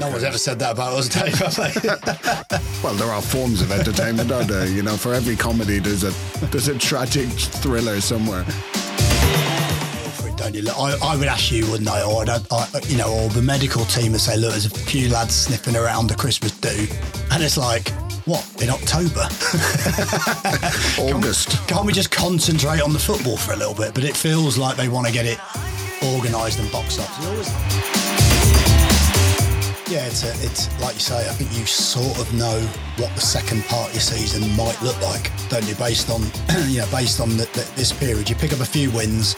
No one's ever said that about us, Dave? Well, there are forms of entertainment, aren't there? You know, for every comedy, there's a there's a tragic thriller somewhere. Don't you? Look, I, I would ask you, wouldn't I? Or, I'd- I, you know, or the medical team would say, look, there's a few lads sniffing around the Christmas do. And it's like, what, in October? August. Can't we just concentrate on the football for a little bit? But it feels like they want to get it organised and boxed up. Yeah, it's, a, it's like you say, I think you sort of know what the second part of your season might look like, don't you? Based on, you know, based on the, the, this period, you pick up a few wins,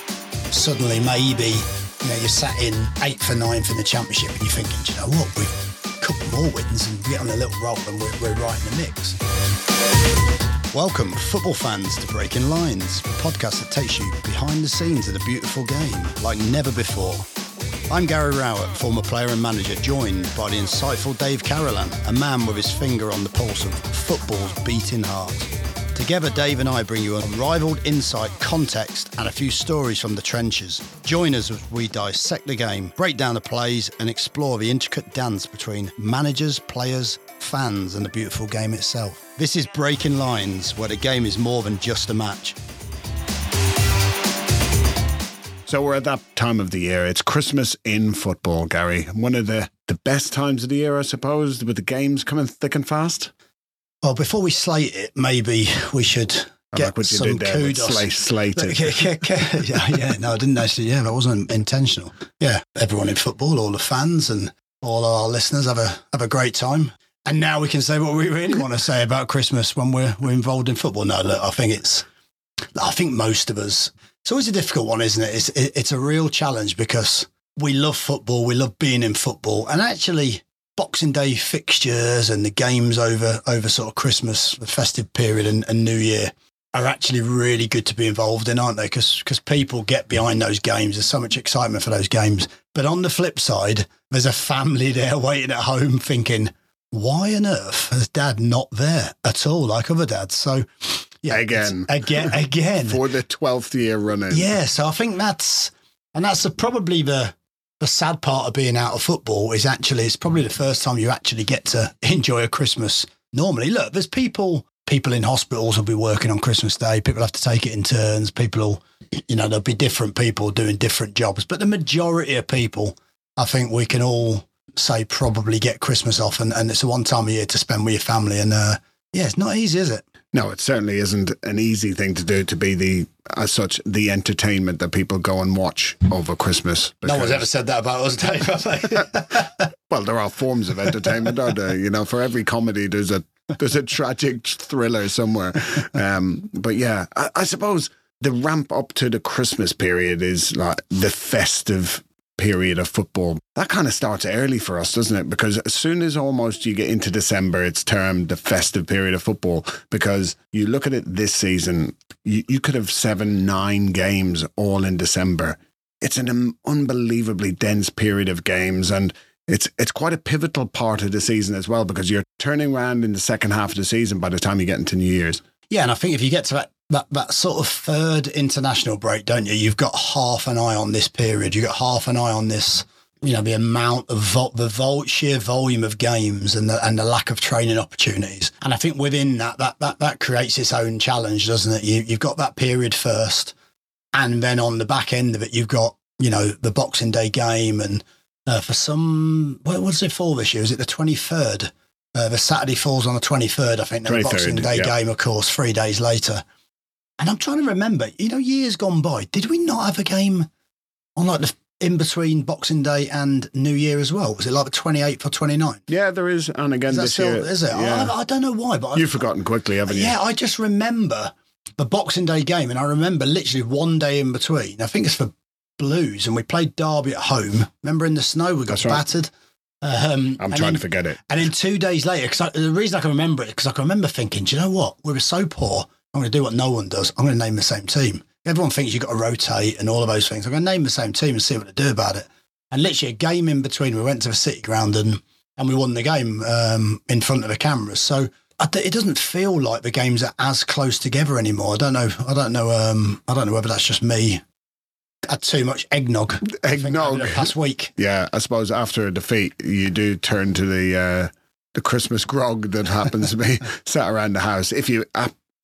suddenly maybe, you know, you're sat in eighth or ninth in the championship, and you're thinking, do you know what, we've a couple more wins and get on a little roll, and we're, we're right in the mix. Welcome, football fans, to Breaking Lines, the podcast that takes you behind the scenes of the beautiful game like never before. I'm Gary Rowett, former player and manager, joined by the insightful Dave Carolan, a man with his finger on the pulse of football's beating heart. Together, Dave and I bring you unrivaled insight, context, and a few stories from the trenches. Join us as we dissect the game, break down the plays, and explore the intricate dance between managers, players, fans, and the beautiful game itself. This is Breaking Lines, where the game is more than just a match. So we're at that time of the year. It's Christmas in football, Gary. One of the, the best times of the year, I suppose, with the games coming thick and fast. Well, before we slate it, maybe we should I get like what you some did there kudos. slate, yeah, yeah, yeah, yeah. No, I didn't actually. Yeah, that wasn't intentional. Yeah, everyone in football, all the fans, and all our listeners have a have a great time. And now we can say what we really want to say about Christmas when we're we're involved in football. No, look, I think it's. I think most of us. So it's always a difficult one, isn't it? It's it, it's a real challenge because we love football, we love being in football, and actually. Boxing Day fixtures and the games over over sort of Christmas, the festive period, and, and New Year are actually really good to be involved in, aren't they? Because people get behind those games. There's so much excitement for those games. But on the flip side, there's a family there waiting at home thinking, why on earth is dad not there at all, like other dads? So, yeah, Again. again, again. For the 12th year running. Yeah, so I think that's and that's the, probably the the sad part of being out of football is actually it's probably the first time you actually get to enjoy a Christmas. Normally, look, there's people people in hospitals will be working on Christmas Day. People have to take it in turns. People will, you know, there'll be different people doing different jobs, but the majority of people, I think we can all say probably get Christmas off, and, and it's a one time a year to spend with your family. And uh, yeah, it's not easy, is it? No, it certainly isn't an easy thing to do to be the, as such, the entertainment that people go and watch over Christmas. No one's ever said that about us, Dave. Well, there are forms of entertainment, aren't there? You know, for every comedy, there's a there's a tragic thriller somewhere. Um, but yeah, I, I suppose the ramp up to the Christmas period is like the festive period of football. That kind of starts early for us, doesn't it? Because as soon as almost you get into December, it's termed the festive period of football. Because you look at it this season, you, you could have seven, nine games all in December. It's an unbelievably dense period of games and it's it's quite a pivotal part of the season as well because you're turning around in the second half of the season by the time you get into New Year's. Yeah, and I think if you get to that, that that sort of third international break, don't you? You've got half an eye on this period. You've got half an eye on this, you know, the amount of vol- the vol- sheer volume of games and the and the lack of training opportunities. And I think within that, that that that creates its own challenge, doesn't it? You you've got that period first, and then on the back end of it, you've got you know the Boxing Day game, and uh, for some, what was it for this year? Is it the twenty third? Uh, the Saturday falls on the 23rd, I think. The Boxing Day yeah. game, of course, three days later. And I'm trying to remember, you know, years gone by, did we not have a game on like the in between Boxing Day and New Year as well? Was it like the 28th or 29th? Yeah, there is, and again Is this still, year, is it? Yeah. I, I don't know why, but You've forgotten quickly, haven't you? yeah, I just remember the Boxing Day game, and I remember literally one day in between. I think it's for Blues, and we played Derby at home. Remember in the snow, we got That's right. battered. Um, I'm trying then- to forget it. and then two days later, because the reason I can remember it, because I can remember thinking, do you know what? We were so poor. I'm going to do what no one does. I'm going to name the same team. Everyone thinks you've got to rotate and all of those things. I'm going to name the same team and see what to do about it. And literally a game in between, we went to the city ground and, and we won the game um, in front of the cameras. So I it doesn't feel like the games are as close together anymore. I don't know. I don't know. Um, I don't know whether that's just me had too much eggnog. Eggnog. last week. Yeah, I suppose after a defeat, you do turn to the uh, the Christmas grog that happens to be sat around the house. If you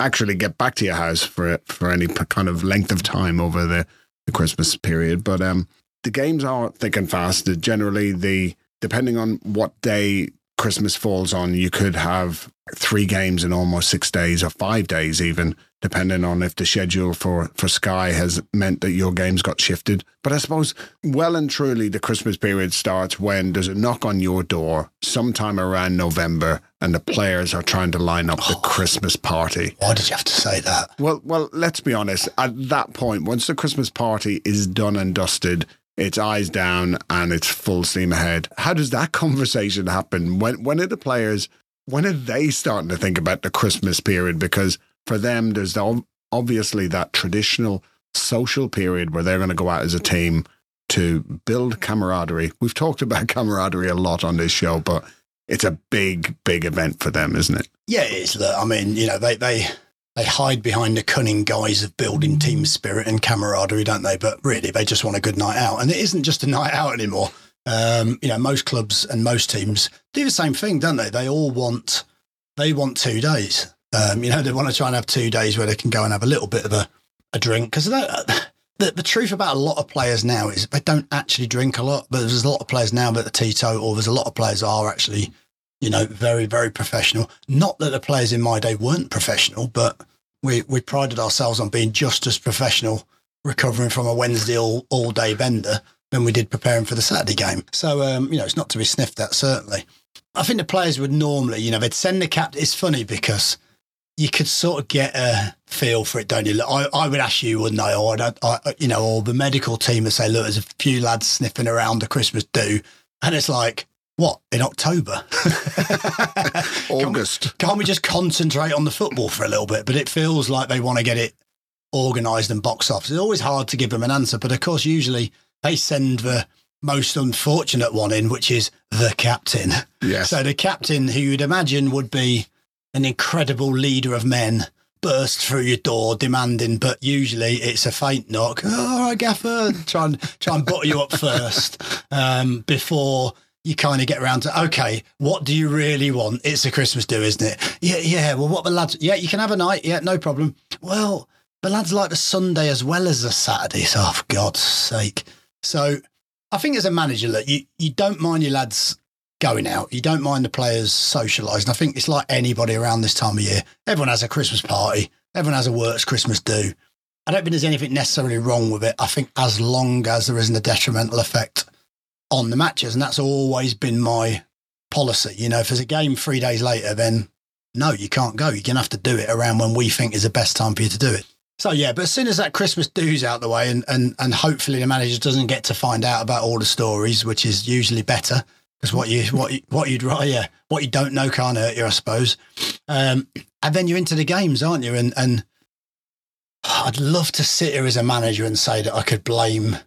actually get back to your house for for any kind of length of time over the, the Christmas period, but um, the games are thick and fast. Generally, the depending on what day Christmas falls on, you could have three games in almost six days or five days, even depending on if the schedule for, for Sky has meant that your games got shifted. But I suppose well and truly the Christmas period starts when there's a knock on your door sometime around November and the players are trying to line up the oh, Christmas party. Why did you have to say that? Well, well, let's be honest. At that point, once the Christmas party is done and dusted, it's eyes down and it's full steam ahead. How does that conversation happen? When when are the players when are they starting to think about the Christmas period? Because for them, there's obviously that traditional social period where they're going to go out as a team to build camaraderie. We've talked about camaraderie a lot on this show, but it's a big, big event for them, isn't it? Yeah, it is. I mean, you know, they they they hide behind the cunning guise of building team spirit and camaraderie, don't they? But really, they just want a good night out. And it isn't just a night out anymore. Um, you know, most clubs and most teams do the same thing, don't they? They all want they want two days. Um, you know, they want to try and have two days where they can go and have a little bit of a, a drink because the, the truth about a lot of players now is they don't actually drink a lot, but there's a lot of players now that are teetotal. There's a lot of players that are actually you know, very, very professional. Not that the players in my day weren't professional, but we, we prided ourselves on being just as professional recovering from a Wednesday all, all day bender than we did preparing for the Saturday game. So, um, you know, it's not to be sniffed at, certainly. I think the players would normally, you know, they'd send the cap. It's funny because you could sort of get a feel for it, don't you? I, I would ask you, wouldn't I? Or, I, you know, or the medical team would say, look, there's a few lads sniffing around the Christmas do. And it's like, what in October? August. Can't, can't we just concentrate on the football for a little bit? But it feels like they want to get it organised and box off. It's always hard to give them an answer, but of course, usually they send the most unfortunate one in, which is the captain. Yes. So the captain, who you'd imagine would be an incredible leader of men, burst through your door demanding, but usually it's a faint knock. Oh, all right, Gaffer, try and try and butter you up first um, before you kind of get around to okay, what do you really want? It's a Christmas do, isn't it? Yeah, yeah. Well, what the lads? Yeah, you can have a night. Yeah, no problem. Well, the lads like the Sunday as well as the Saturday. So, oh, for God's sake. So, I think as a manager, look, you you don't mind your lads going out. You don't mind the players socialising. I think it's like anybody around this time of year. Everyone has a Christmas party. Everyone has a works Christmas do. I don't think there's anything necessarily wrong with it. I think as long as there isn't a detrimental effect on the matches. And that's always been my policy. You know, if there's a game three days later, then no, you can't go. You're going to have to do it around when we think is the best time for you to do it. So yeah, but as soon as that Christmas do's out the way, and and and hopefully the manager doesn't get to find out about all the stories, which is usually better because what you what you, what you'd yeah what you don't know can't hurt you, I suppose. Um, and then you're into the games, aren't you? And and I'd love to sit here as a manager and say that I could blame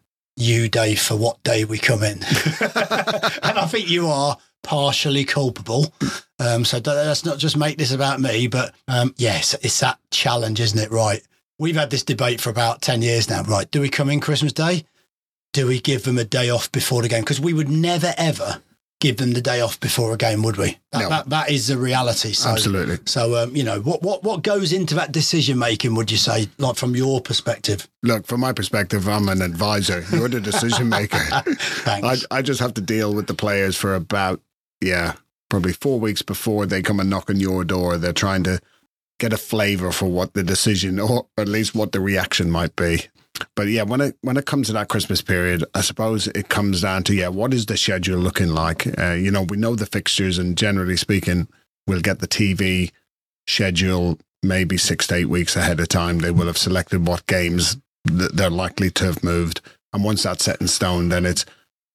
you, Dave, for what day we come in. and I think you are partially culpable. Um, so let's not just make this about me, but um, yes, it's that challenge, isn't it? Right. We've had this debate for about 10 years now. Right. Do we come in Christmas Day? Do we give them a day off before the game? Because we would never, ever give them the day off before a game, would we? That, no. that, that is the reality. So, Absolutely. So, um, you know, what, what, what goes into that decision making, would you say, like from your perspective? Look, from my perspective, I'm an advisor. You're the decision maker. Thanks. I, I just have to deal with the players for about, yeah, probably four weeks before they come and knock on your door. They're trying to get a flavor for what the decision or at least what the reaction might be but yeah, when it when it comes to that Christmas period, I suppose it comes down to yeah, what is the schedule looking like? Uh, you know, we know the fixtures, and generally speaking, we'll get the TV schedule maybe six to eight weeks ahead of time. They will have selected what games th- they're likely to have moved, and once that's set in stone, then it's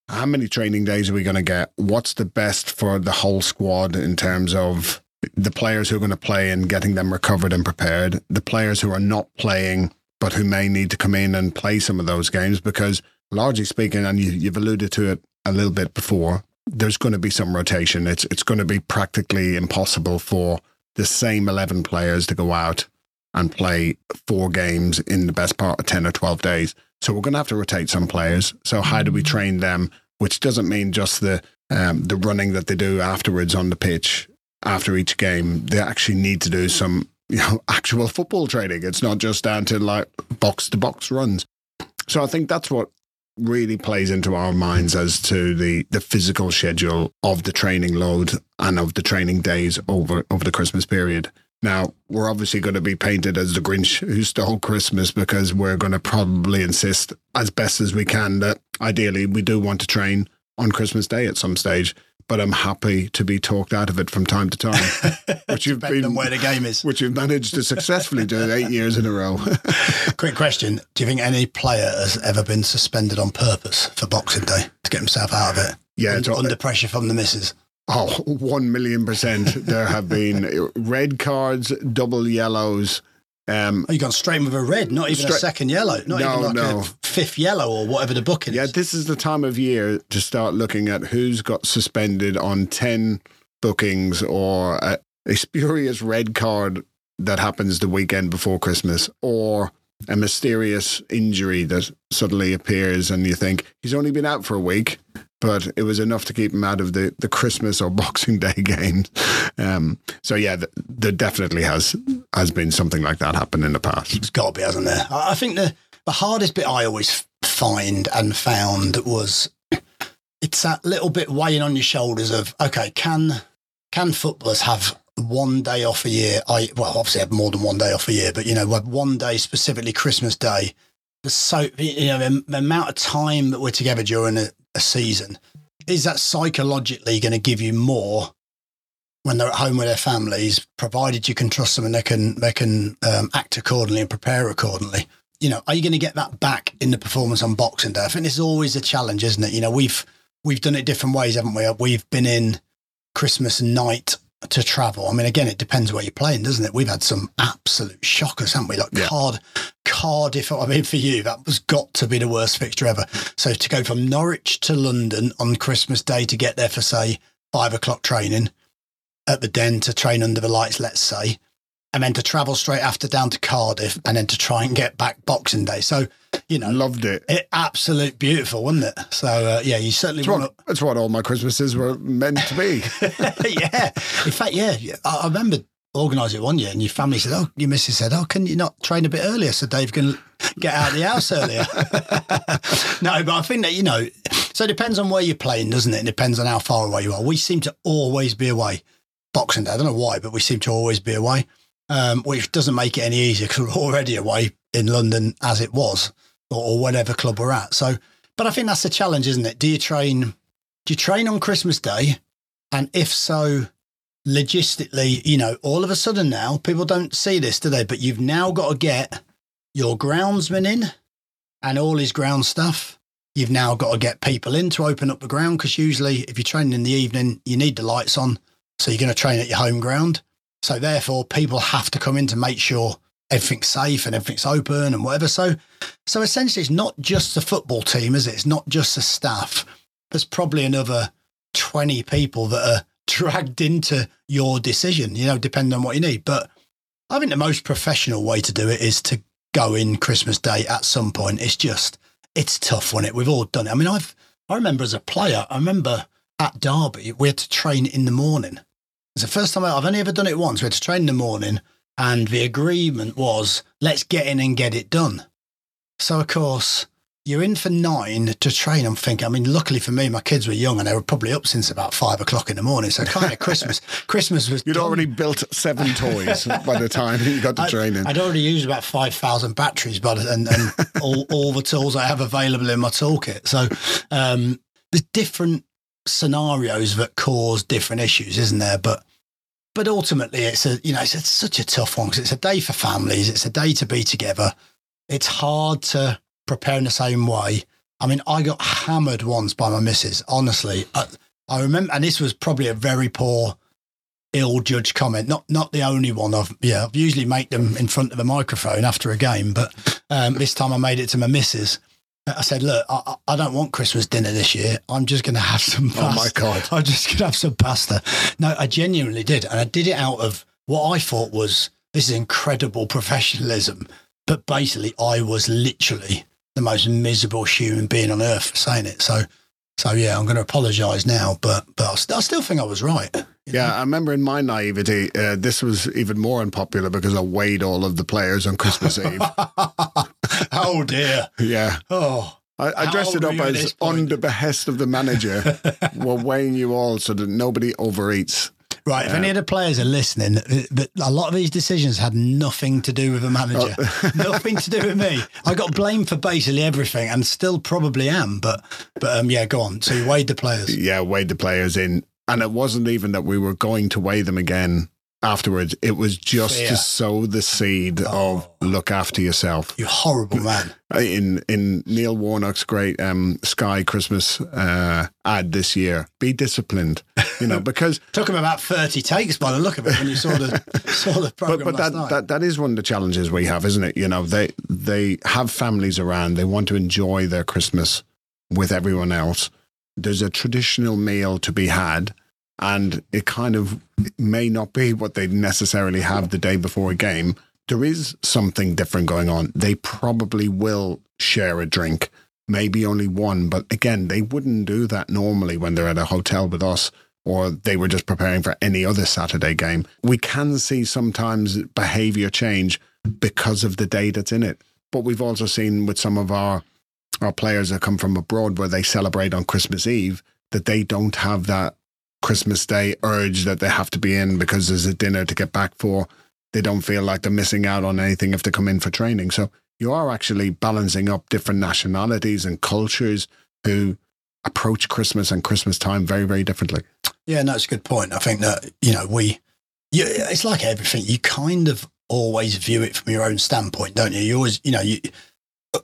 how many training days are we going to get? What's the best for the whole squad in terms of the players who are going to play and getting them recovered and prepared, the players who are not playing but who may need to come in and play some of those games because, largely speaking, and you, you've alluded to it a little bit before, there's going to be some rotation. It's it's going to be practically impossible for the same eleven players to go out and play four games in the best part of ten or twelve days. So we're going to have to rotate some players. So how do we train them? Which doesn't mean just the um, the running that they do afterwards on the pitch after each game. They actually need to do some you know actual football training. It's not just down to like box to box runs. So I think that's what really plays into our minds as to the the physical schedule of the training load and of the training days over over the Christmas period. Now, we're obviously going to be painted as the Grinch who stole Christmas because we're going to probably insist as best as we can that ideally we do want to train on Christmas Day at some stage. But I'm happy to be talked out of it from time to time, which you've been where the game is, which you've managed to successfully do eight years in a row. Quick question: Do you think any player has ever been suspended on purpose for Boxing Day to get himself out of it? Yeah, under, under pressure from the missus. Oh, one million percent. There have been red cards, double yellows. Um, oh, you gone straight with a red, not even a second yellow, not no, even like no. a fifth yellow or whatever the booking yeah, is. Yeah, this is the time of year to start looking at who's got suspended on 10 bookings or a, a spurious red card that happens the weekend before Christmas or a mysterious injury that suddenly appears and you think he's only been out for a week but it was enough to keep him out of the, the Christmas or Boxing Day games. Um, so yeah, th- there definitely has has been something like that happen in the past. It's got to be, hasn't there? I think the the hardest bit I always find and found was it's that little bit weighing on your shoulders of okay, can can footballers have one day off a year? I well, obviously have more than one day off a year, but you know, one day specifically Christmas Day. The so you know the, the amount of time that we're together during a, a season, is that psychologically going to give you more when they're at home with their families, provided you can trust them and they can they can um, act accordingly and prepare accordingly? You know, are you going to get that back in the performance on Boxing Day? I think it's always a challenge, isn't it? You know, we've we've done it different ways, haven't we? We've been in Christmas night to travel. I mean, again, it depends where you're playing, doesn't it? We've had some absolute shockers, haven't we? Like yeah. Card, Cardiff. I mean, for you, that was got to be the worst fixture ever. So to go from Norwich to London on Christmas Day to get there for say five o'clock training at the Den to train under the lights, let's say, and then to travel straight after down to Cardiff and then to try and get back Boxing Day. So, you know, loved it. It absolute beautiful, wasn't it? So, uh, yeah, you certainly that's want what, That's what all my Christmases were meant to be. yeah, in fact, yeah, I, I remember organising it one year, and your family said, "Oh, your missus said, oh, can you not train a bit earlier so Dave can get out of the house earlier?" no, but I think that you know, so it depends on where you're playing, doesn't it? It depends on how far away you are. We seem to always be away. Boxing Day, I don't know why, but we seem to always be away um, which doesn't make it any easier because we're already away in London as it was, or, or whatever club we're at. So, but I think that's the challenge, isn't it? Do you train? Do you train on Christmas Day? And if so, logistically, you know, all of a sudden now people don't see this, do they? But you've now got to get your groundsman in and all his ground stuff. You've now got to get people in to open up the ground because usually, if you're training in the evening, you need the lights on. So you're going to train at your home ground. So therefore, people have to come in to make sure everything's safe and everything's open and whatever. So, so essentially, it's not just the football team, is it? It's not just the staff. There's probably another 20 people that are dragged into your decision, you know, depending on what you need. But I think the most professional way to do it is to go in Christmas Day at some point. It's just, it's tough when it. We've all done it. I mean, I've, I remember as a player, I remember at Derby, we had to train in the morning. It's the first time I, I've only ever done it once. We had to train in the morning, and the agreement was let's get in and get it done. So, of course, you're in for nine to train. I'm thinking, I mean, luckily for me, my kids were young and they were probably up since about five o'clock in the morning. So, kind of Christmas, Christmas was. You'd done. already built seven toys by the time you got to training. I'd already used about 5,000 batteries but, and, and all, all the tools I have available in my toolkit. So, um, there's different scenarios that cause different issues, isn't there? But but ultimately, it's a you know it's, a, such a tough one because it's a day for families. It's a day to be together. It's hard to prepare in the same way. I mean, I got hammered once by my missus. Honestly, I, I remember, and this was probably a very poor, ill-judged comment. Not not the only one. I've yeah, I've usually make them in front of a microphone after a game, but um, this time I made it to my missus I said, look, I, I, don't want Christmas dinner this year. I'm just going to have some pasta. Oh my God. I'm just going to have some pasta. No, I genuinely did. And I did it out of what I thought was this is incredible professionalism. But basically, I was literally the most miserable human being on earth for saying it. So, so yeah, I'm going to apologise now, but but I, st- I still think I was right. know? Yeah, I remember in my naivety, uh, this was even more unpopular because I weighed all of the players on Christmas Eve. oh dear. Yeah. Oh. I, I dressed it up were you at as on the behest of the manager. We're weighing you all so that nobody overeats. Right, if any of the players are listening, but a lot of these decisions had nothing to do with the manager, Oh. nothing to do with me. I got blamed for basically everything, and still probably am. But, but um, yeah, go on. So you weighed the players. Yeah, weighed the players in. And it wasn't even that we were going to weigh them again afterwards. It was just Fear. to sow the seed of look after yourself. You horrible man. in in Neil Warnock's great um, Sky Christmas uh, ad this year. Be disciplined, you know, because Took him about thirty takes by the look of it when you saw the saw the but program but last that, night. that that is one of the challenges we have, isn't it? You know, they they have families around. They want to enjoy their Christmas with everyone else. There's a traditional meal to be had, and it kind of may not be what they necessarily have the day before a game. There is something different going on. They probably will share a drink, maybe only one, but again, they wouldn't do that normally when they're at a hotel with us or they were just preparing for any other Saturday game. We can see sometimes behavior change because of the day that's in it. But we've also seen with some of our our players that come from abroad where they celebrate on Christmas Eve that they don't have that Christmas Day urge that they have to be in because there's a dinner to get back for. They don't feel like they're missing out on anything if they come in for training. So you are actually balancing up different nationalities and cultures who approach Christmas and Christmas time very, very differently. Yeah, no, it's a good point. I think that you know we, you, it's like everything. You kind of always view it from your own standpoint, don't you? You always, you know, you.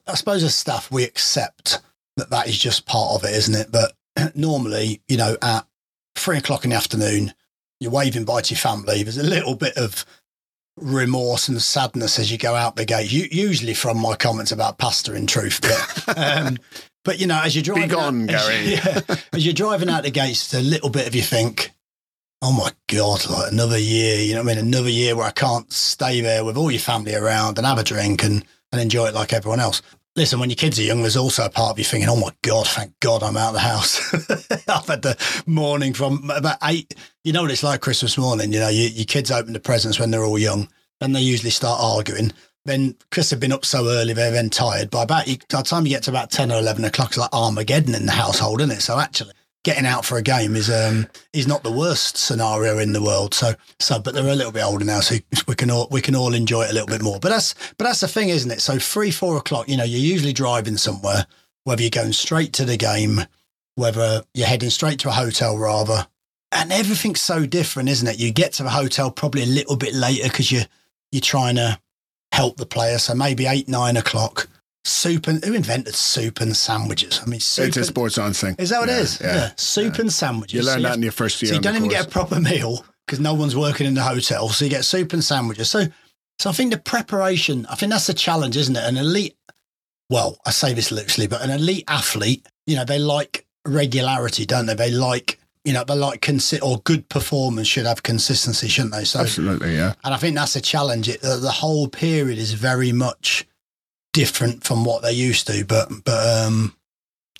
I suppose as staff, we accept that that is just part of it, isn't it? But normally, you know, at three o'clock in the afternoon, you're waving bye to your family. There's a little bit of remorse and sadness as you go out the gate. You, usually from my comments about pasta, in truth, but. Um, But you know, as you're driving, gone, out, as, Gary. yeah, as you're driving out the gates, a little bit of you think, "Oh my god, like another year." You know, what I mean, another year where I can't stay there with all your family around and have a drink and and enjoy it like everyone else. Listen, when your kids are young, there's also a part of you thinking, "Oh my god, thank God I'm out of the house." I've had the morning from about eight. You know what it's like Christmas morning. You know, you, your kids open the presents when they're all young, then they usually start arguing. Then Chris had been up so early, they're then tired. By about by the time you get to about ten or eleven o'clock, it's like Armageddon in the household, isn't it? So actually, getting out for a game is um is not the worst scenario in the world. So so, but they're a little bit older now, so we can all we can all enjoy it a little bit more. But that's but that's the thing, isn't it? So three four o'clock, you know, you're usually driving somewhere, whether you're going straight to the game, whether you're heading straight to a hotel rather. And everything's so different, isn't it? You get to the hotel probably a little bit later because you you're trying to help the player. So maybe eight, nine o'clock. Soup and who invented soup and sandwiches? I mean, soup It's a and- sports science thing. is that what Yeah, it is? Yeah. Soup and sandwiches. You So learn that have- in your first year. so you don't even get a proper meal because no one's working in the hotel. So you get soup and sandwiches. So, so I think the preparation, I think that's the challenge, isn't it? An elite, well, I say this loosely, but an elite athlete, you know, they like regularity, don't they? They like, you know, they like consi- or good performance should have consistency, shouldn't they? So, Absolutely, yeah. and I think that's a challenge. It, the, the whole period is very much different from what they used to, but but um,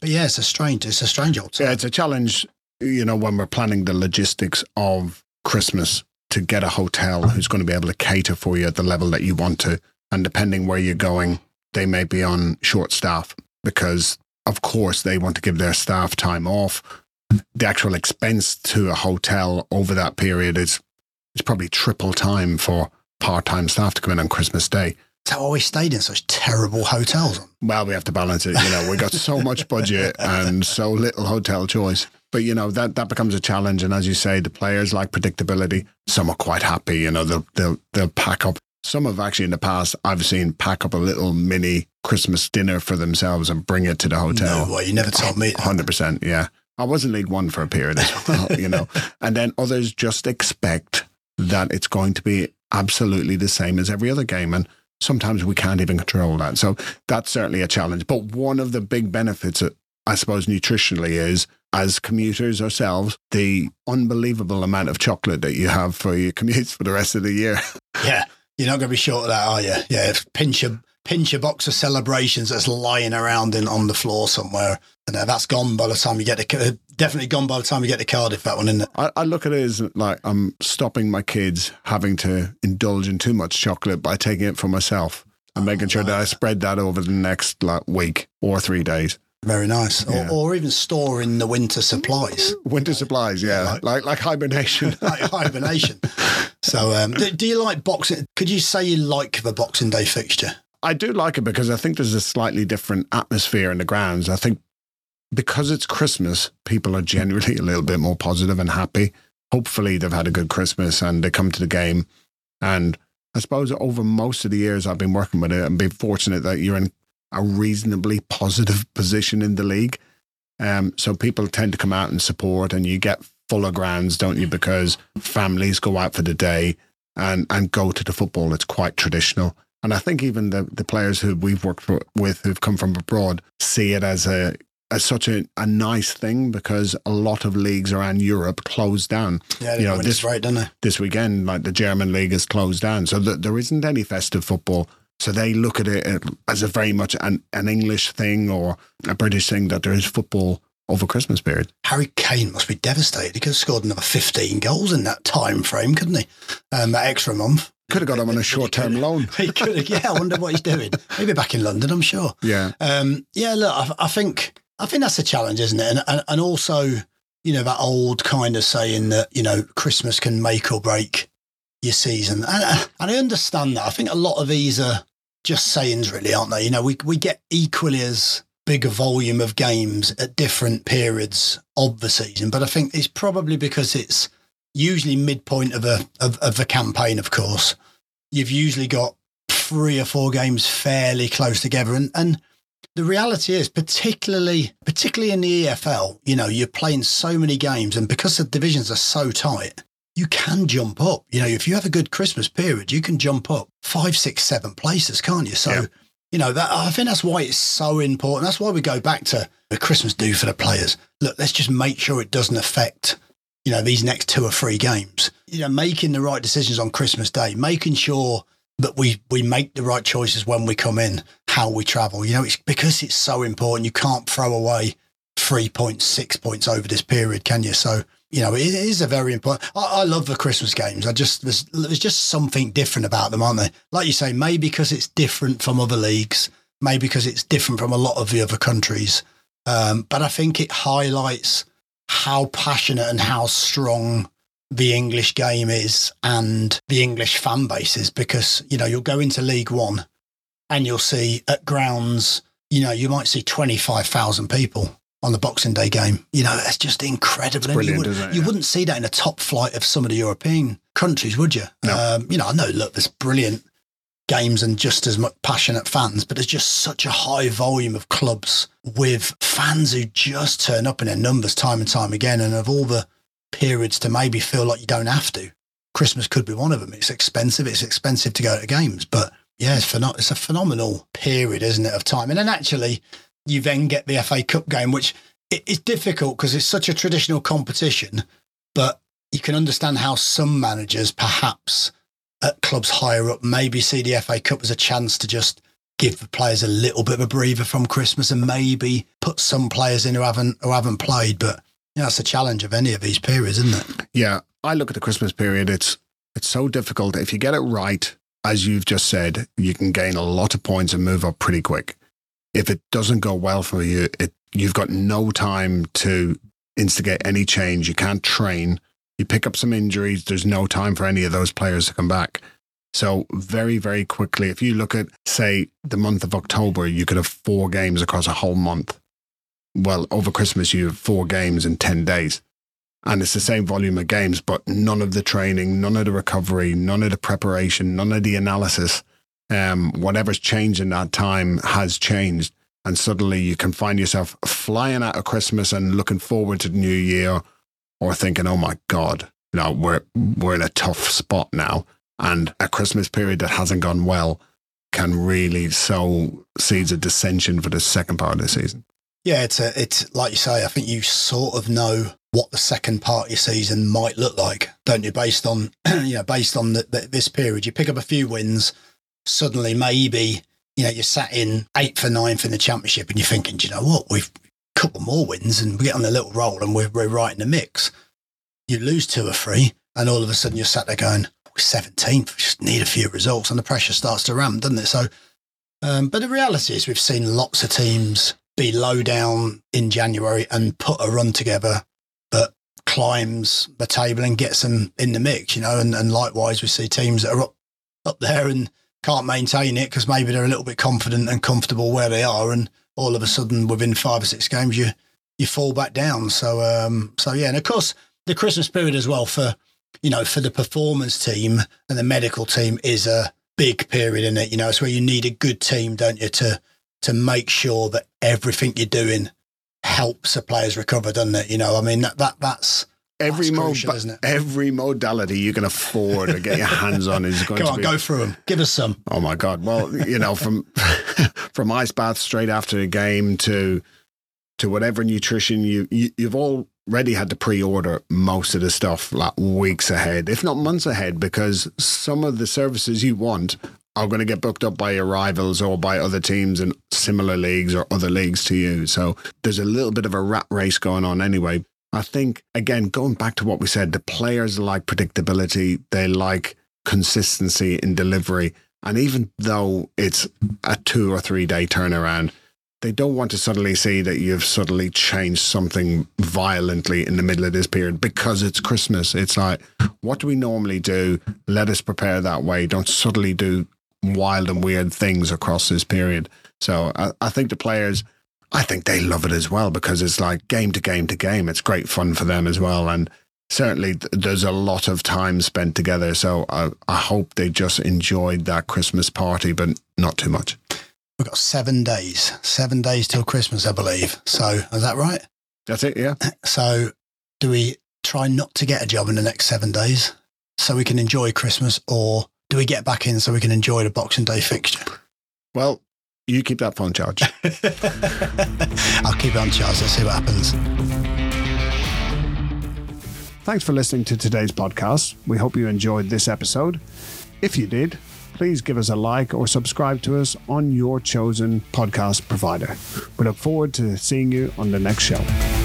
but yeah, it's a strange, it's a strange old time. Yeah, it's a challenge, you know, when we're planning the logistics of Christmas to get a hotel who's going to be able to cater for you at the level that you want to. And depending where you're going, they may be on short staff because, of course, they want to give their staff time off. The actual expense to a hotel over that period is, is probably triple time for part time staff to come in on Christmas Day. That's how I always stayed in such terrible hotels. Well, we have to balance it. You know, we got so much budget and so little hotel choice. But you know that that becomes a challenge. And as you say, the players like predictability. Some are quite happy. You know, they'll they'll they'll pack up. Some have actually in the past I've seen pack up a little mini Christmas dinner for themselves and bring it to the hotel. No way, you never told me. Hundred percent, yeah. I was in League One for a period as well, you know. And then others just expect that it's going to be absolutely the same as every other game. And sometimes we can't even control that. So that's certainly a challenge. But one of the big benefits, uh, I suppose, nutritionally is as commuters ourselves, the unbelievable amount of chocolate that you have for your commutes for the rest of the year. Yeah, you're not going to be short of that, are you? Yeah, pinch a pinch a box of celebrations that's lying around in on the floor somewhere. And uh, that's gone by the time you get to definitely gone by the time you get to Cardiff. That one, isn't it? I, I look at it as like I'm stopping my kids having to indulge in too much chocolate by taking it for myself and making sure that I spread that over the next like week or three days. Very nice. Yeah. Or, or even storing the winter supplies. Winter supplies, yeah, like- like like hibernation. like hibernation. So, um, do, do you like boxing? Could you say you like the Boxing Day fixture? I do like it because I think there's a slightly different atmosphere in the grounds. I think because it's Christmas, people are generally a little bit more positive and happy. Hopefully, they've had a good Christmas and they come to the game. And I suppose over most of the years I've been working with it and been fortunate that you're in a reasonably positive position in the league. Um, so people tend to come out and support, and you get fuller grounds, don't you? Because families go out for the day and and go to the football. It's quite traditional. And I think even the, the players who we've worked for, with who've come from abroad see it as a as such a, a nice thing because a lot of leagues around Europe closed down Yeah, You know, this right, don't they? this weekend. Like the German league is closed down, so that there isn't any festive football. So they look at it as a very much an, an English thing or a British thing that there is football over Christmas period. Harry Kane must be devastated. He could have scored another 15 goals in that time frame, couldn't he? Um, that extra month. Could have got him on a short term loan. He could have, yeah, I wonder what he's doing. Maybe back in London, I'm sure. Yeah. Um, yeah, look, I, I think I think that's a challenge, isn't it? And, and and also, you know, that old kind of saying that you know Christmas can make or break your season, and, and I understand that. I think a lot of these are just sayings, really, aren't they? You know, we we get equally as big a volume of games at different periods of the season, but I think it's probably because it's usually midpoint of a of, of the campaign. Of course, you've usually got three or four games fairly close together, and and the reality is, particularly particularly in the EFL, you know, you're playing so many games, and because the divisions are so tight, you can jump up. You know, if you have a good Christmas period, you can jump up five, six, seven places, can't you? So, Yeah. you know, that I think that's why it's so important. That's why we go back to the Christmas do for the players. Look, let's just make sure it doesn't affect you know, these next two or three games. You know, making the right decisions on Christmas Day, making sure that we we make the right choices when we come in, how we travel. You know, it's because it's so important. You can't throw away three points, six points over this period, can you? So, you know, it is a very important. I, I love the Christmas games. I just there's there's just something different about them, aren't they? Like you say, maybe because it's different from other leagues, maybe because it's different from a lot of the other countries. Um, but I think it highlights how passionate and how strong the English game is and the English fan base is because, you know, you'll go into League One and you'll see at grounds, you know, you might see 25,000 people on the Boxing Day game. You know, that's just incredible. You, would, isn't it? you Yeah. wouldn't see that in a top flight of some of the European countries, would you? No. Um, you know, I know, look, there's brilliant games and just as much passionate fans, but there's just such a high volume of clubs with fans who just turn up in their numbers time and time again. And of all the periods to maybe feel like you don't have to, Christmas could be one of them. It's expensive. It's expensive to go to games, but yeah, it's, pheno- it's a phenomenal period, isn't it, of time? And then actually, you then get the FA Cup game, which it, it's difficult because it's such a traditional competition, but you can understand how some managers perhaps at clubs higher up maybe see the FA Cup as a chance to just give the players a little bit of a breather from Christmas and maybe put some players in who haven't who haven't played. But yeah, that's the challenge of any of these periods, isn't it? Yeah, I look at the Christmas period. It's it's so difficult. If you get it right, as you've just said, you can gain a lot of points and move up pretty quick. If it doesn't go well for you, it you've got no time to instigate any change. You can't train. You pick up some injuries. There's no time for any of those players to come back. So very, very quickly, if you look at say the month of October, you could have four games across a whole month. Well, over Christmas, you have four games in ten days and it's the same volume of games, but none of the training, none of the recovery, none of the preparation, none of the analysis. Um, whatever's changed in that time has changed, and suddenly you can find yourself flying out of Christmas and looking forward to the new year, or thinking, "Oh my God, you know, we're we're in a tough spot now," and a Christmas period that hasn't gone well can really sow seeds of dissension for the second part of the season. Yeah, it's a, it's like you say. I think you sort of know what the second part of your season might look like, don't you? Based on you know, based on the, the, this period, you pick up a few wins. Suddenly, maybe you know, you're sat in eighth or ninth in the championship and you're thinking, do you know what? We've a couple more wins and we get on a little roll and we're, we're right in the mix. You lose two or three and all of a sudden you're sat there going, we're 17th, we just need a few results and the pressure starts to ramp, doesn't it? So, um, but the reality is we've seen lots of teams be low down in January and put a run together, that climbs the table and gets them in the mix, you know, and, and likewise we see teams that are up, up there and can't maintain it because maybe they're a little bit confident and comfortable where they are, and all of a sudden within five or six games you you fall back down. So um, so yeah, and of course the Christmas period as well for you know for the performance team and the medical team is a big period in it. You know, it's where you need a good team, don't you, to to make sure that everything you're doing helps the players recover, doesn't it? You know, I mean that that that's every That's crucial, isn't it? every modality you can afford to get your hands on is going to Go to on, be. go through them. Give us some. Oh my god! Well, you know, from from ice bath straight after the game to to whatever nutrition you, you you've already had to pre-order most of the stuff like weeks ahead, if not months ahead, because some of the services you want are going to get booked up by your rivals or by other teams in similar leagues or other leagues to you. So there's a little bit of a rat race going on anyway. I think again, going back to what we said, the players like predictability. They like consistency in delivery. And even though it's a two or three day turnaround, they don't want to suddenly see that you've suddenly changed something violently in the middle of this period because it's Christmas. It's like, what do we normally do? Let us prepare that way. Don't suddenly do wild and weird things across this period. So I, I think the players, I think they love it as well because it's like game to game to game. It's great fun for them as well. And certainly th- there's a lot of time spent together. So I, I hope they just enjoyed that Christmas party, but not too much. We've got seven days, seven days till Christmas, I believe. So is that right? That's it, yeah. So do we try not to get a job in the next seven days so we can enjoy Christmas, or do we get back in so we can enjoy the Boxing Day fixture? Well, you keep that phone charged. I'll keep it on charge. Let's see what happens. Thanks for listening to today's podcast. We hope you enjoyed this episode. If you did, please give us a like or subscribe to us on your chosen podcast provider. We look forward to seeing you on the next show.